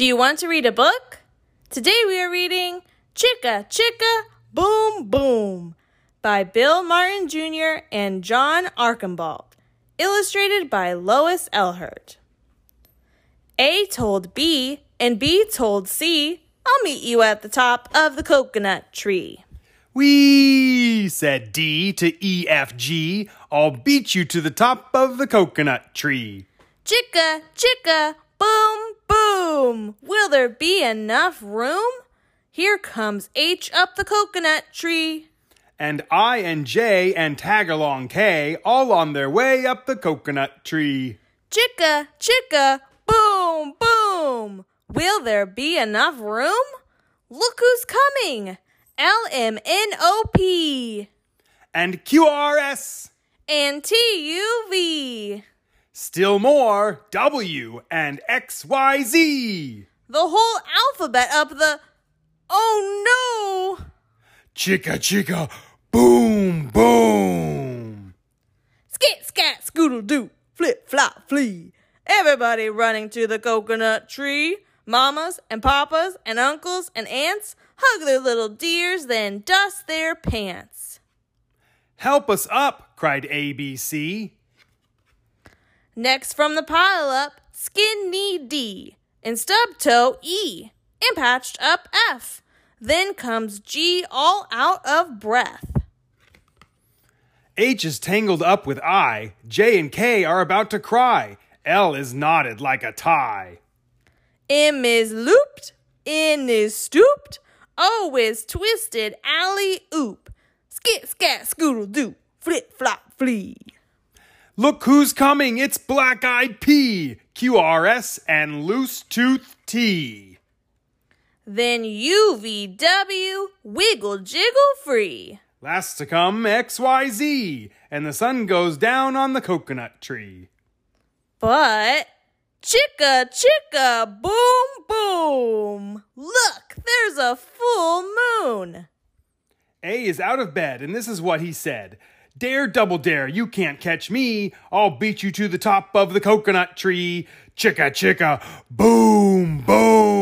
Do you want to read a book? Today we are reading Chicka Chicka Boom Boom by Bill Martin Jr. and John Archambault, illustrated by Lois Ehlert. A told B, and B told C, I'll meet you at the top of the coconut tree. Wee, said D to EFG. I'll beat you to the top of the coconut tree. Chicka, chicka, boom. Will there be enough room? Here comes H up the coconut tree. And I and J and Tagalong K all on their way up the coconut tree. Chicka, chicka, boom, boom. Will there be enough room? Look who's coming! L M N O P And QRS. and T U V. Still more W and XYZ. The whole alphabet up the. Oh no! Chicka chicka boom boom. Skit, scat, scoodle doo, flip, flop, flee. Everybody running to the coconut tree. Mamas and papas and uncles and aunts hug their little dears, then dust their pants. Help us up, cried ABC. Next from the pile up, skin knee D, and stub toe E, and patched up F. Then comes G all out of breath. H is tangled up with I. J and K are about to cry. L is knotted like a tie. M is looped, N is stooped, O is twisted, alley oop. Skit, scat, scoodle doo, flip, flop, flee. Look who's coming! It's Black Eyed P, QRS, and Loose Tooth T. Then UVW, wiggle jiggle free. Last to come XYZ, and the sun goes down on the coconut tree. But chicka chicka boom boom. Look, there's a full moon. A is out of bed, and this is what he said Dare, double dare, you can't catch me. I'll beat you to the top of the coconut tree. Chicka, chicka, boom, boom.